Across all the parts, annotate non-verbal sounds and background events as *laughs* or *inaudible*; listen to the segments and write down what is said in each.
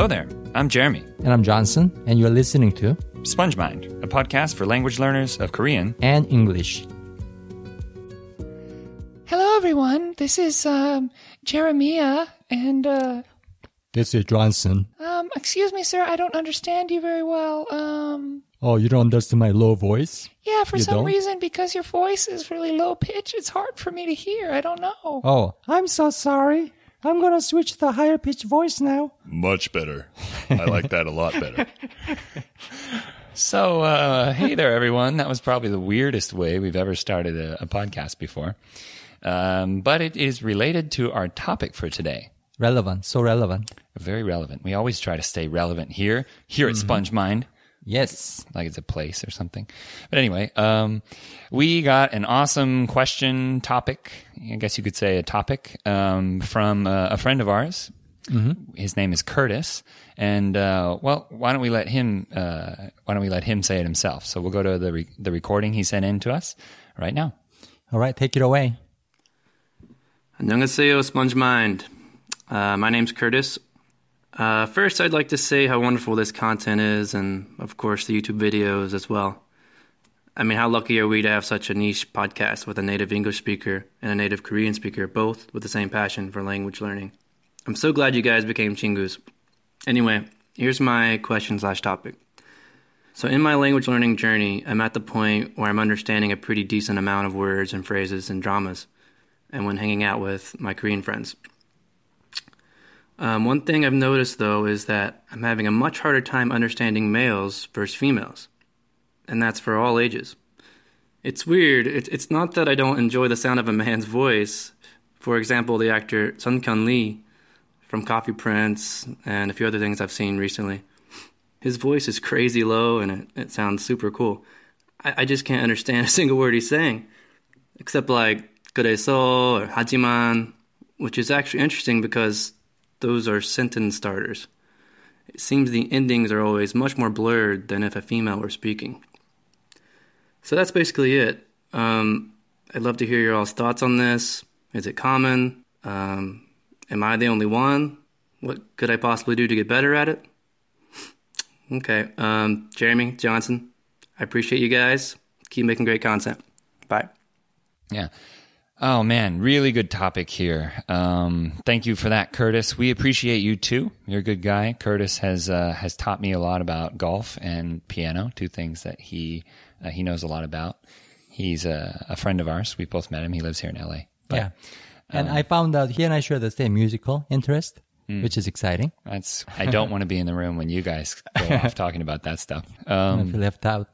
Hello there. I'm Jeremy. And I'm Johnson, and you're listening to Sponge Mind, a podcast for language learners of Korean. and English. Hello, everyone. This is um, Jeremiah, and uh, This is Johnson. um, excuse me, sir. I don't understand you very well. Um, Oh, you don't understand my low voice? yeah, for You some don't? reason, because your voice is really low pitch, it's hard for me to hear. I don't know. Oh, I'm so sorry. I'm gonna switch to higher pitched voice now. Much better. I like that a lot better. *laughs* So, uh, hey there, everyone. That was probably the weirdest way we've ever started a, a podcast before. Um, but it is related to our topic for today. Relevant, so relevant. Very relevant. We always try to stay relevant here, here at Sponge Mind. Yes. like it's a place or something. But anyway, um, we got an awesome question topic. I guess you could say a topic um, from uh, a friend of ours. Mm-hmm. His name is Curtis, and uh, well, why don't we let him? Uh, why don't we let him say it himself? So we'll go to the re- the recording he sent in to us right now. All right, take it away. 안녕하세요, SpongeMind. Uh, my name's Curtis. Uh, first, I'd like to say how wonderful this content is, and of course, the YouTube videos as well. I mean, how lucky are we to have such a niche podcast with a native English speaker and a native Korean speaker, both with the same passion for language learning? I'm so glad you guys became chingus. Anyway, here's my question slash topic. So, in my language learning journey, I'm at the point where I'm understanding a pretty decent amount of words and phrases and dramas and when hanging out with my Korean friends. Um, one thing I've noticed though is that I'm having a much harder time understanding males versus females, and that's for all ages. It's weird. It, it's not that I don't enjoy the sound of a man's voice. For example, the actor Sun-kyun Lee from Coffee Prince and a few other things I've seen recently. His voice is crazy low and it, it sounds super cool. I, I just can't understand *laughs* a single word he's saying, except like kureso or hajiman, which is actually interesting because those are sentence starters. It seems the endings are always much more blurred than if a female were speaking. So that's basically it. Um, I'd love to hear your all's thoughts on this. Is it common? Um, am I the only one? What could I possibly do to get better at it? *laughs* Okay, um, Jeremy Johnson, I appreciate you guys. Keep making great content. Bye. Yeah. Oh man, really good topic here. Um, thank you for that, Curtis. We appreciate you too. You're a good guy. Curtis has uh, has taught me a lot about golf and piano, two things that he uh, he knows a lot about. He's a, a friend of ours. We both met him. He lives here in LA. But yeah. And I found out he and I share the same musical interest, which is exciting. that's I don't want to be in the room when you guys go *laughs* off talking about that stuff. I Um, feel left out.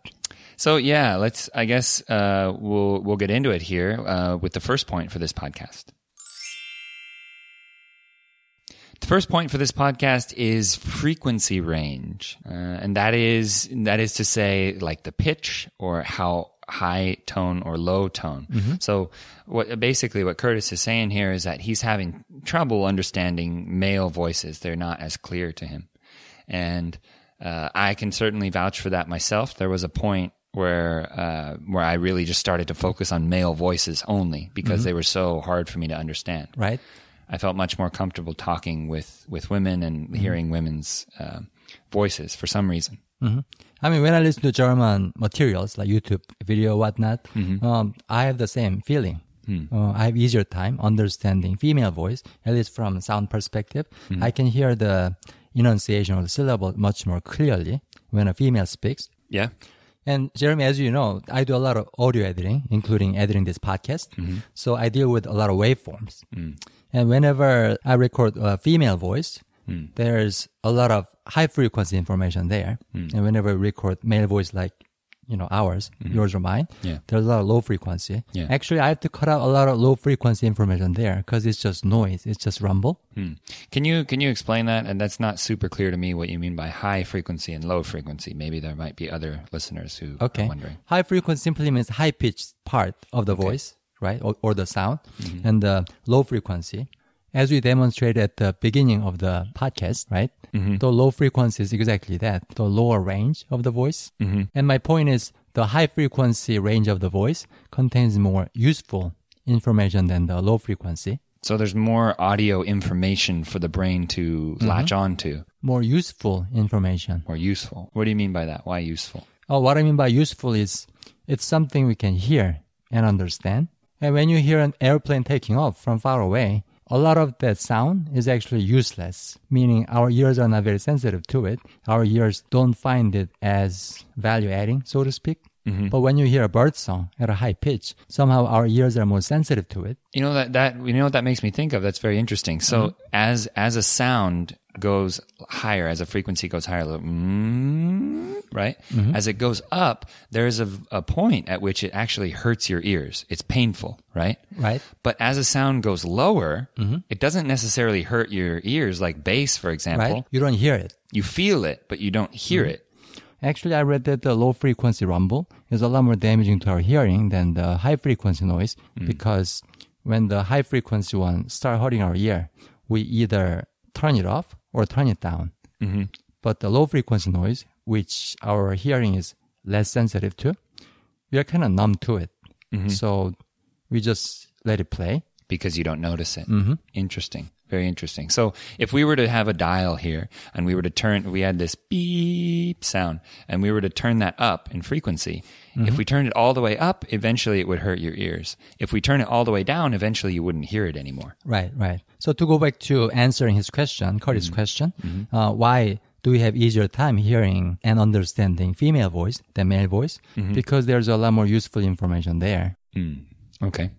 So yeah, let's. I guess uh, we'll we'll get into it here uh, with the first point for this podcast. The first point for this podcast is frequency range, uh, and that is that is to say, like the pitch or how high tone or low tone. So, what basically what Curtis is saying here is that he's having trouble understanding male voices; they're not as clear to him, and uh, I can certainly vouch for that myself. There was a point where uh, where I really just started to focus on male voices only because they were so hard for me to understand. Right? I felt much more comfortable talking with with women and hearing women's uh, voices for some reason. I mean, when I listen to German materials like YouTube video, whatnot, um, I have the same feeling. Uh, I have easier time understanding female voice, at least from sound perspective. I can hear the enunciation of the syllable much more clearly when a female speaks. Yeah, And Jeremy, as you know, I do a lot of audio editing, including editing this podcast. Mm-hmm. So I deal with a lot of waveforms. Mm. And whenever I record a female voice, mm. there's a lot of high frequency information there. Mm. And whenever I record male voice like, you know, ours, mm-hmm. yours or mine, Yeah. there's a lot of low frequency. Yeah. Actually, I have to cut out a lot of low frequency information there because it's just noise. It's just rumble. Hmm. Can you can you explain that? And that's not super clear to me what you mean by high frequency and low frequency. Maybe there might be other listeners who Okay. are wondering. High frequency simply means high pitched part of the voice, right? Or, or the sound. Mm-hmm. And the low frequency, as we demonstrated at the beginning of the podcast, right? Mm-hmm. The low frequency is exactly that, the lower range of the voice. Mm-hmm. And my point is the high frequency range of the voice contains more useful information than the low frequency. So there's more audio information for the brain to mm-hmm. latch on to. more useful information. More useful. What do you mean by that? Why useful? Oh, what I mean by useful is it's something we can hear and understand. And when you hear an airplane taking off from far away, a lot of that sound is actually useless, meaning our ears are not very sensitive to it. Our ears don't find it as value adding, so to speak. Mm-hmm. But when you hear a bird song at a high pitch, somehow our ears are more sensitive to it. You know that that you know what that makes me think of. That's very interesting. So uh-huh. as as a sound goes higher, as a frequency goes higher, like, mm, right? Mm-hmm. As it goes up, there is a, a point at which it actually hurts your ears. It's painful, right? Right. But as a sound goes lower, mm-hmm. it doesn't necessarily hurt your ears, like bass, for example. Right? You don't hear it. You feel it, but you don't hear mm-hmm. it. Actually, I read that the low frequency rumble is a lot more damaging to our hearing than the high frequency noise mm. because when the high frequency one start hurting our ear, we either turn it off or turn it down. Mm-hmm. But the low frequency noise, which our hearing is less sensitive to, we are kind of numb to it. Mm-hmm. So we just let it play. because you don't notice it. Mm-hmm. Interesting. Very interesting. So if we were to have a dial here and we were to turn, we had this beep sound and we were to turn that up in frequency. If mm-hmm. we turned it all the way up, eventually it would hurt your ears. If we turn it all the way down, eventually you wouldn't hear it anymore. Right, right. So to go back to answering his question, Curtis' mm-hmm. question, mm-hmm. uh, why do we have easier time hearing and understanding female voice than male voice? Because there's a lot more useful information there. Mm. Okay.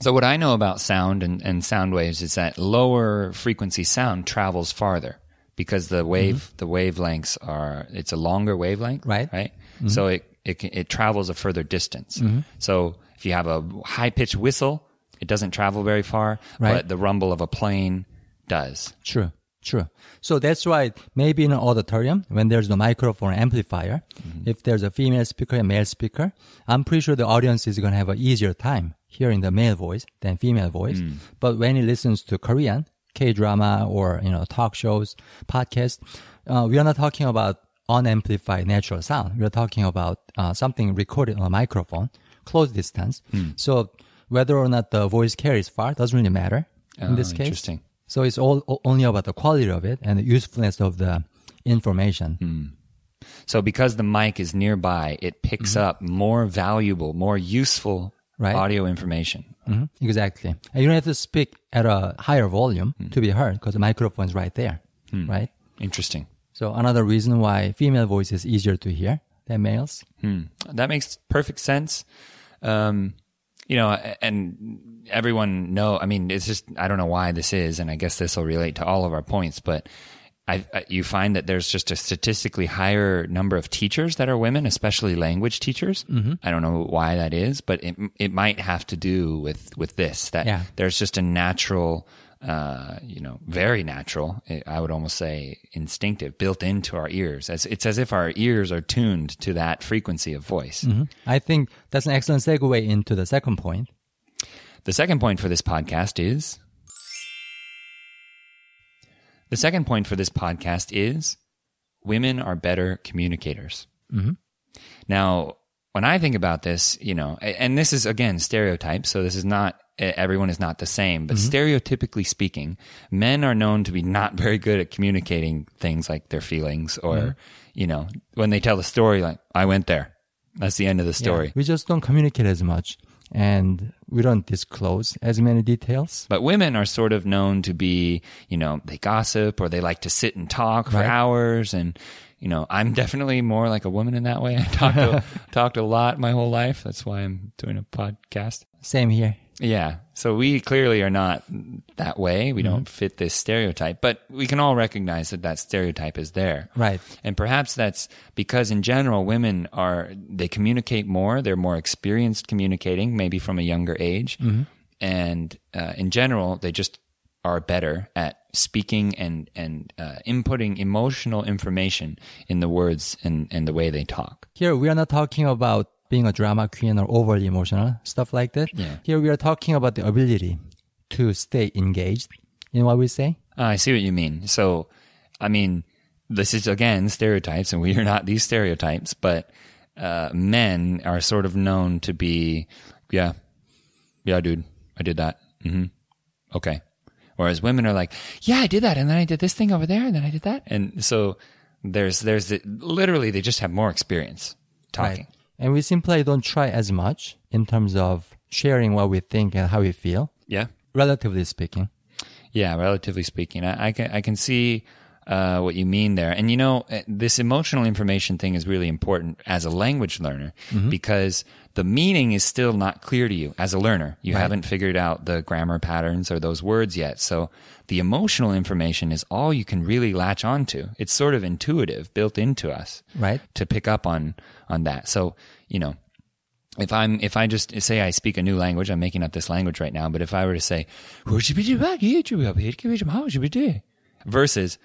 So what I know about sound and, and sound waves is that lower frequency sound travels farther because the wave mm-hmm. the wavelengths are it's a longer wavelength, Right. Right. Mm-hmm. So it it it travels a further distance. Mm-hmm. So if you have a high pitched whistle, it doesn't travel very far, Right. but the rumble of a plane does. True, true. So that's why maybe in an auditorium, when there's no microphone amplifier, if there's a female speaker and male speaker, I'm pretty sure the audience is going to have an easier time hearing the male voice than female voice. But when he listens to Korean, K-drama or, you know, talk shows, podcasts, uh, we are not talking about unamplified natural sound. We are talking about uh, something recorded on a microphone, close distance. So whether or not the voice carries far doesn't really matter in Oh, this case. interesting. So it's all o- only about the quality of it and the usefulness of the information. So because the mic is nearby, it picks up more valuable, more useful Right. audio information. Mhm, Exactly. And you don't have to speak at a higher volume to be heard because the microphone is right there, right? Interesting. So another reason why female voice is easier to hear than males. That makes perfect sense. Um, you know, and everyone know. I mean, it's just I don't know why this is, and I guess this will relate to all of our points. But I, I, you find that there's just a statistically higher number of teachers that are women, especially language teachers. Mm-hmm. I don't know why that is, but it it might have to do with with this that Yeah. there's just a natural. Uh, you know, very natural. I would almost say instinctive, built into our ears. As it's as if our ears are tuned to that frequency of voice. I think that's an excellent segue into the second point. The second point for this podcast is the second point for this podcast is women are better communicators. Mm-hmm. Now, when I think about this, you know, and this is again stereotype, so this is not everyone is not the same, but stereotypically speaking, men are known to be not *laughs* very good at communicating things like their feelings or, you know, when they tell the story, like I went there. That's the end of the story. We just don't communicate as much and we don't disclose as many details. But women are sort of known to be, you know, they gossip or they like to sit and talk for Right. hours. And, you know, I'm definitely more like a woman in that way. I talked a, *laughs* talked a lot my whole life. That's why I'm doing a podcast. Same here. Yeah. So we clearly are not that way. We don't fit this stereotype, but we can all recognize that that stereotype is there. Right. And perhaps that's because in general, women are, they communicate more. They're more experienced communicating, maybe from a younger age. And uh, in general, they just are better at speaking and, and uh, inputting emotional information in the words and, and the way they talk. Here we are not talking about being a drama queen or overly emotional, stuff like that. Yeah. Here we are talking about the ability to stay engaged in what we say. Ah, I see what you mean. So, I mean, this is again stereotypes, and we are not these stereotypes, but uh, men are sort of known to be, yeah, yeah, dude, I did that. hmm Okay. Whereas women are like, yeah, I did that, and then I did this thing over there, and then I did that, and so there's there's the, literally they just have more experience talking. Right. And we simply don't try as much in terms of sharing what we think and how we feel, Yeah, relatively speaking. yeah. Relatively speaking, I, I can I can see uh, what you mean there, and you know uh, this emotional information thing is really important as a language learner because the meaning is still not clear to you as a learner. You haven't figured out the grammar patterns or those words yet, so the emotional information is all you can really latch onto. It's sort of intuitive, built into us. Right. to pick up on on that. So you know, if I'm if I just say I speak a new language, I'm making up this language right now. But if I were to say versus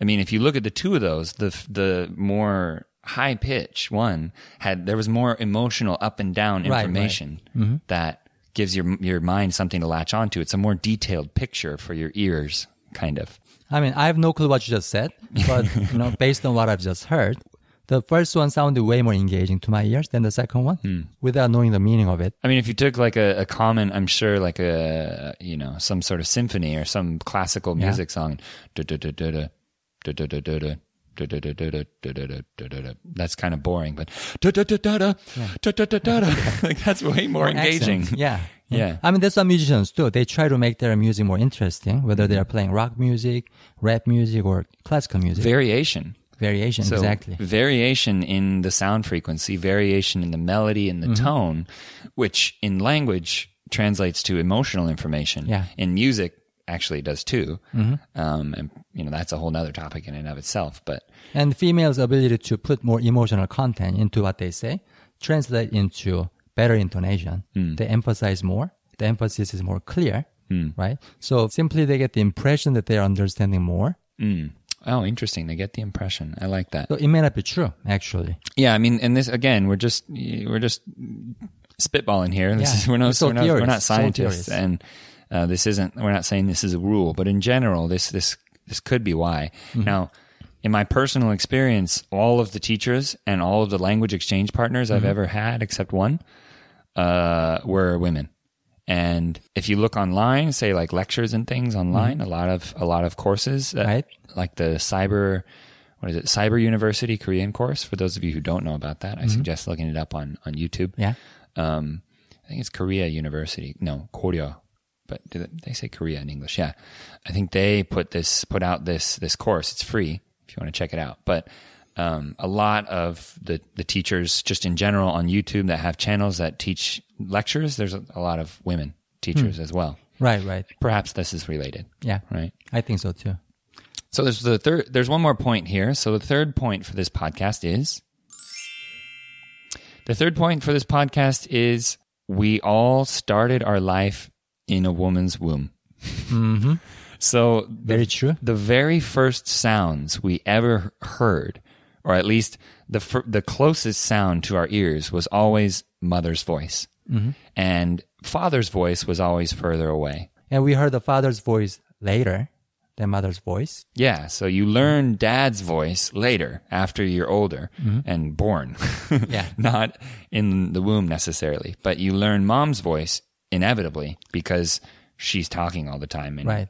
I mean, if you look at the two of those, the the more high pitch one had there was more emotional up and down right. information mm-hmm. that gives your your mind something to latch onto. It's a more detailed picture for your ears, kind of. I mean, I have no clue what you just said, but you know, *laughs* based on what I've just heard, the first one sounded way more engaging to my ears than the second one, without knowing the meaning of it. I mean, if you took like a, a common, I'm sure like a, you know, some sort of symphony or some classical music song, du-du-du-du-du, du-du-du-du-du. that's kind of boring, but like that's way more engaging. Yeah. Yeah. I mean, that's what musicians do. They try to make their music more interesting, whether they are playing rock music, rap music, or classical music. Variation. Variation, So exactly. variation in the sound frequency, variation in the melody and the Mm-hmm. tone, which in language translates to emotional information. Yeah. Mm-hmm. In music, actually does too. Um, and you know that's a whole nother topic in and of itself. But And females' ability to put more emotional content into what they say translate into better intonation. Hmm. They emphasize more. The emphasis is more clear, right? So simply they get the impression that they are understanding more. Oh, interesting. They get the impression. I like that. So it may not be true, actually. Yeah, I mean, and this again, we're just we're just spitballing here. This Yeah. is, we're, no, We're so we're, not, we're not scientists, and uh, this isn't. We're not saying this is a rule, but in general, this this this could be why. Mm-hmm. Now, in my personal experience, all of the teachers and all of the language exchange partners Mm-hmm. I've ever had, except one, uh, were women. And if you look online, say like lectures and things online, a lot of a lot of courses, that, Mm-hmm. Right. like the cyber, what is it, Cyber University Korean course. For those of you who don't know about that, I suggest looking it up on on YouTube. Yeah. Um, I think it's Korea University. No, Korea, but they say Korea in English? Yeah, I think they put this put out this this course. It's free if you want to check it out. But um, a lot of the the teachers, just in general on YouTube, that have channels that teach lectures, there's a, a lot of women teachers as well. Right, right. Perhaps this is related, Yeah. right? I think so too. So there's the third. There's one more point here. So the third point for this podcast is the third point for this podcast is we all started our life in a woman's womb. *laughs* So the, Very true. the very first sounds we ever heard, or at least the fir- the closest sound to our ears, was always mother's voice, mm-hmm. and father's voice was always further away. And we heard the father's voice later than mother's voice. Yeah, so you learn dad's voice later after you're older mm-hmm. and born. *laughs* Yeah. Not in the womb necessarily, but you learn mom's voice inevitably because she's talking all the time. And Right.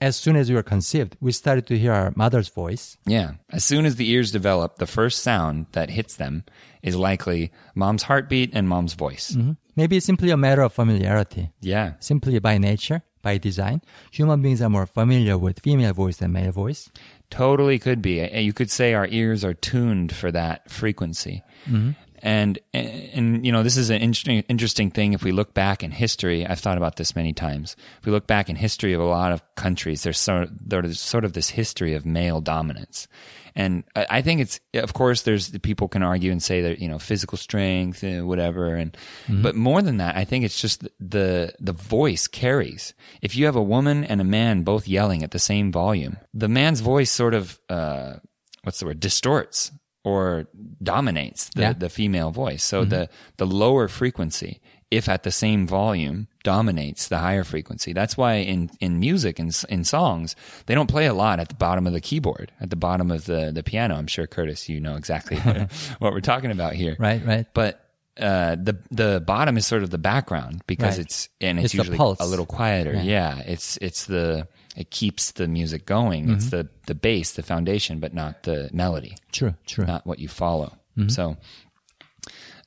As soon as we were conceived, we started to hear our mother's voice. Yeah. As soon as the ears develop, the first sound that hits them is likely mom's heartbeat and mom's voice. Mm-hmm. Maybe it's simply a matter of familiarity. Yeah. Simply by nature, by design, human beings are more familiar with female voice than male voice. Totally could be. You could say our ears are tuned for that frequency. Mm-hmm. And, and, you know, this is an interesting, interesting thing. If we look back in history, I've thought about this many times. If we look back in history of a lot of countries, there's sort of, there's sort of this history of male dominance. And I think it's, of course, there's people can argue and say that, you know, physical strength, and whatever. And, but more than that, I think it's just the, the voice carries. If you have a woman and a man both yelling at the same volume, the man's voice sort of, uh, what's the word, distorts or dominates the, Yeah. the female voice. So mm-hmm. the, the lower frequency, if at the same volume, dominates the higher frequency. That's why in, in music and s- in songs, they don't play a lot at the bottom of the keyboard, at the bottom of the, the piano. I'm sure, Curtis, you know exactly what, *laughs* what we're talking about here. Right, right. But uh, the the bottom is sort of the background because Right. it's and it's, It's usually a little quieter. Yeah. it's it's the it keeps the music going. It's Mm-hmm. the the base, the foundation, but not the melody, True, true. not what you follow. So,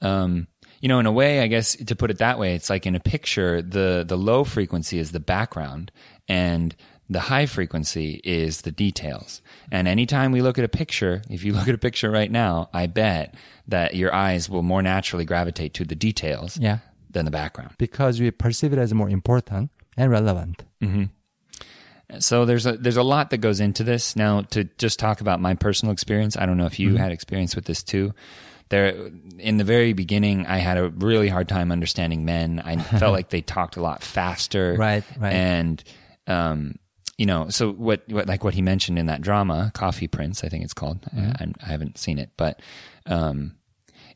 um, you know, in a way, I guess to put it that way, it's like in a picture, the the low frequency is the background, and the high frequency is the details. And anytime we look at a picture, if you *laughs* look at a picture right now, I bet that your eyes will more naturally gravitate to the details Yeah. than the background. Because we perceive it as more important and relevant. So there's a there's a lot that goes into this. Now to just talk about my personal experience, I don't know if you had experience with this too. There in the very beginning I had a really hard time understanding men. I felt *laughs* like they talked a lot faster. Right, right. And um you know, so what, what like what he mentioned in that drama, Coffee Prince, I think it's called. I, I haven't seen it, but um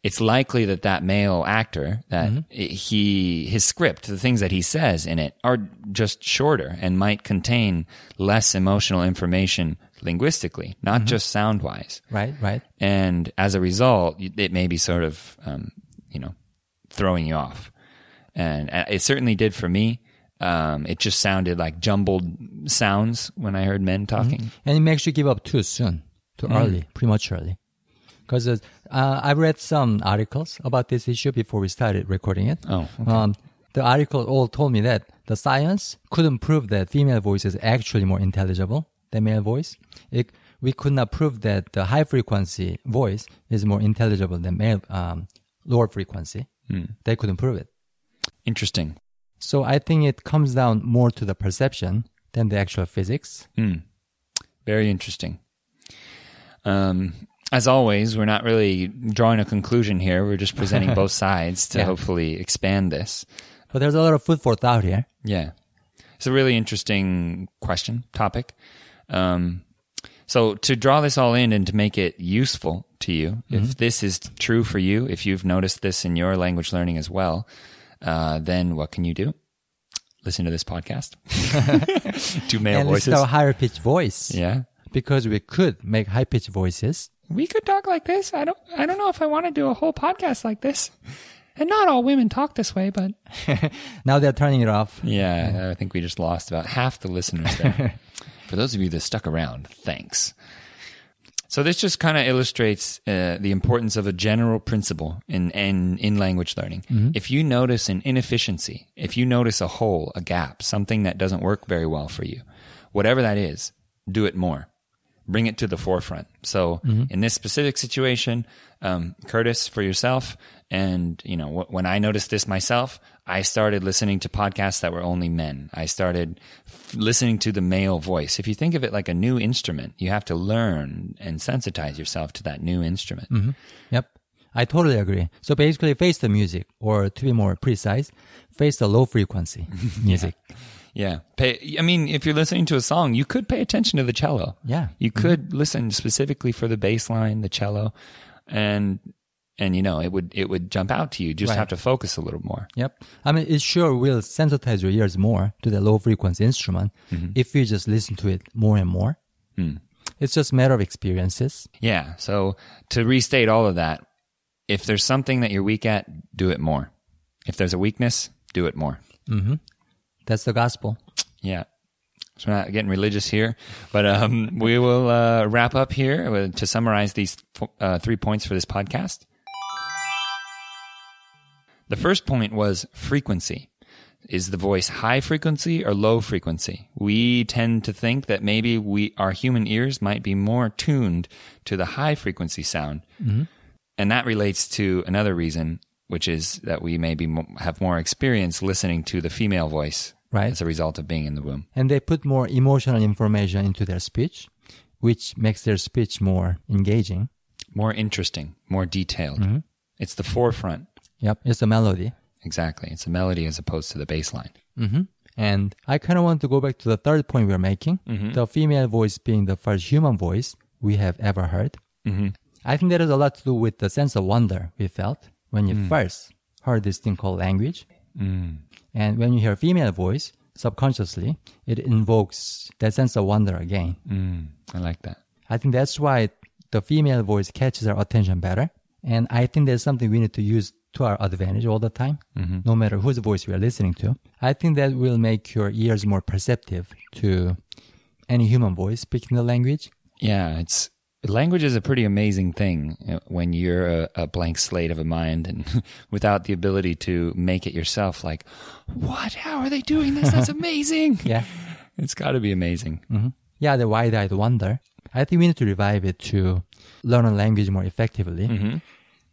it's likely that that male actor that he his script the things that he says in it are just shorter and might contain less emotional information linguistically not just sound wise Right, right. and as a result it may be sort of um, you know throwing you off. And uh, it certainly did for me um, it just sounded like jumbled sounds when i heard men talking And it makes you give up too soon, too early, prematurely. Because uh, I read some articles about this issue before we started recording it. Oh, okay. um, the article all told me that the science couldn't prove that female voice is actually more intelligible than male voice. It, we could not prove that the high frequency voice is more intelligible than male um, lower frequency. They couldn't prove it. interesting So I think it comes down more to the perception than the actual physics. Very interesting. Um, as always, we're not really drawing a conclusion here. We're just presenting *laughs* both sides to Yeah. hopefully expand this. But there's a lot of food for thought here. Yeah. It's a really interesting question, topic. Um, so to draw this all in and to make it useful to you, if this is true for you, if you've noticed this in your language learning as well, uh, then what can you do? Listen to this podcast. *laughs* Two male and voices. listen to our higher pitched voice. yeah. Because we could make high pitched voices. We could talk like this. I don't I don't know if I want to do a whole podcast like this. And not all women talk this way, but *laughs* Now they're turning it off. Yeah, I think we just lost about half the listeners there. *laughs* For those of you that stuck around, thanks. So this just kind of illustrates uh, the importance of a general principle in in, in language learning. If you notice an inefficiency, if you notice a hole, a gap, something that doesn't work very well for you, whatever that is, do it more. Bring it to the forefront. So in this specific situation, um, Curtis, for yourself, and you know wh- when I noticed this myself, I started listening to podcasts that were only men. I started f- listening to the male voice. If you think of it like a new instrument, you have to learn and sensitize yourself to that new instrument. Mm-hmm. Yep. I totally agree. So basically face the music, or to be more precise, face the low frequency *laughs* music. Yeah. Pay, I mean, if you're listening to a song, you could pay attention to the cello. Yeah. You mm-hmm. could listen specifically for the bass line, the cello, and and you know it would it would jump out to you. You just Right. have to focus a little more. Yep. I mean, it sure will sensitize your ears more to the low frequency instrument if you just listen to it more and more. It's just a matter of experiences. Yeah. So to restate all of that, if there's something that you're weak at, do it more. If there's a weakness, do it more. That's the gospel. Yeah. So we're not getting religious here, but um, we will uh, wrap up here to summarize these uh, three points for this podcast. The first point was frequency. Is the voice high frequency or low frequency? We tend to think that maybe we our human ears might be more tuned to the high frequency sound, mm-hmm. and that relates to another reason, which is that we maybe have more experience listening to the female voice Right. as a result of being in the womb. And they put more emotional information into their speech, which makes their speech more engaging. more interesting, more detailed. Mm-hmm. It's the forefront. Yep. It's a melody. Exactly. It's a melody as opposed to the bass line. Mm-hmm. And I kind of want to go back to the third point we are making mm-hmm. the female voice being the first human voice we have ever heard. Mm-hmm. I think that has a lot to do with the sense of wonder we felt when you mm. first heard this thing called language. Mm. And when you hear a female voice, subconsciously, it invokes that sense of wonder again. Mm, I like that. I think that's why the female voice catches our attention better. And I think that's something we need to use to our advantage all the time, mm-hmm. no matter whose voice we are listening to. I think that will make your ears more perceptive to any human voice speaking the language. Yeah, it's language is a pretty amazing thing uh, when you're a, a blank slate of a mind and *laughs* without the ability to make it yourself. Like, what? How are they doing this? That's *laughs* amazing. Yeah. It's got to be amazing. Mm-hmm. Yeah, the wide-eyed wonder. I think we need to revive it to learn a language more effectively. Mm-hmm.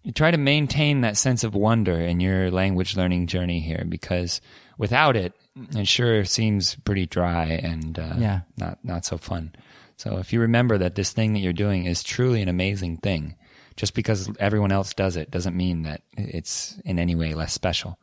You try to maintain that sense of wonder in your language learning journey here because without it, it sure seems pretty dry and uh, Yeah. not not so fun. So if you remember that this thing that you're doing is truly an amazing thing, just because everyone else does it doesn't mean that it's in any way less special.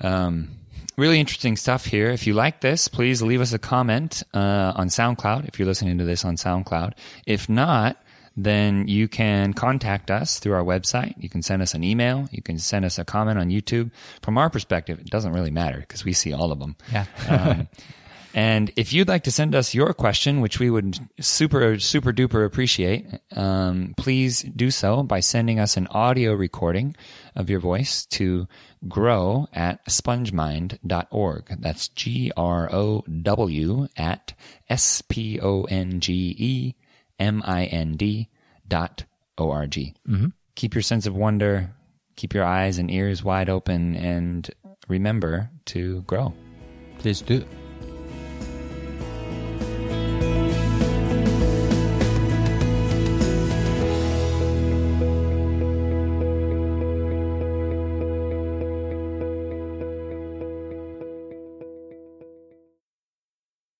Um, really interesting stuff here. If you like this, please leave us a comment uh, on SoundCloud if you're listening to this on SoundCloud. If not, then you can contact us through our website. You can send us an email. You can send us a comment on YouTube. From our perspective, it doesn't really matter because we see all of them. Yeah. Um, *laughs* and if you'd like to send us your question, which we would super, super duper appreciate, um, please do so by sending us an audio recording of your voice to grow at spongemind.org. That's G R O W at S P O N G E M I N D dot O R G. Mm-hmm. Keep your sense of wonder, keep your eyes and ears wide open, and remember to grow. Please do.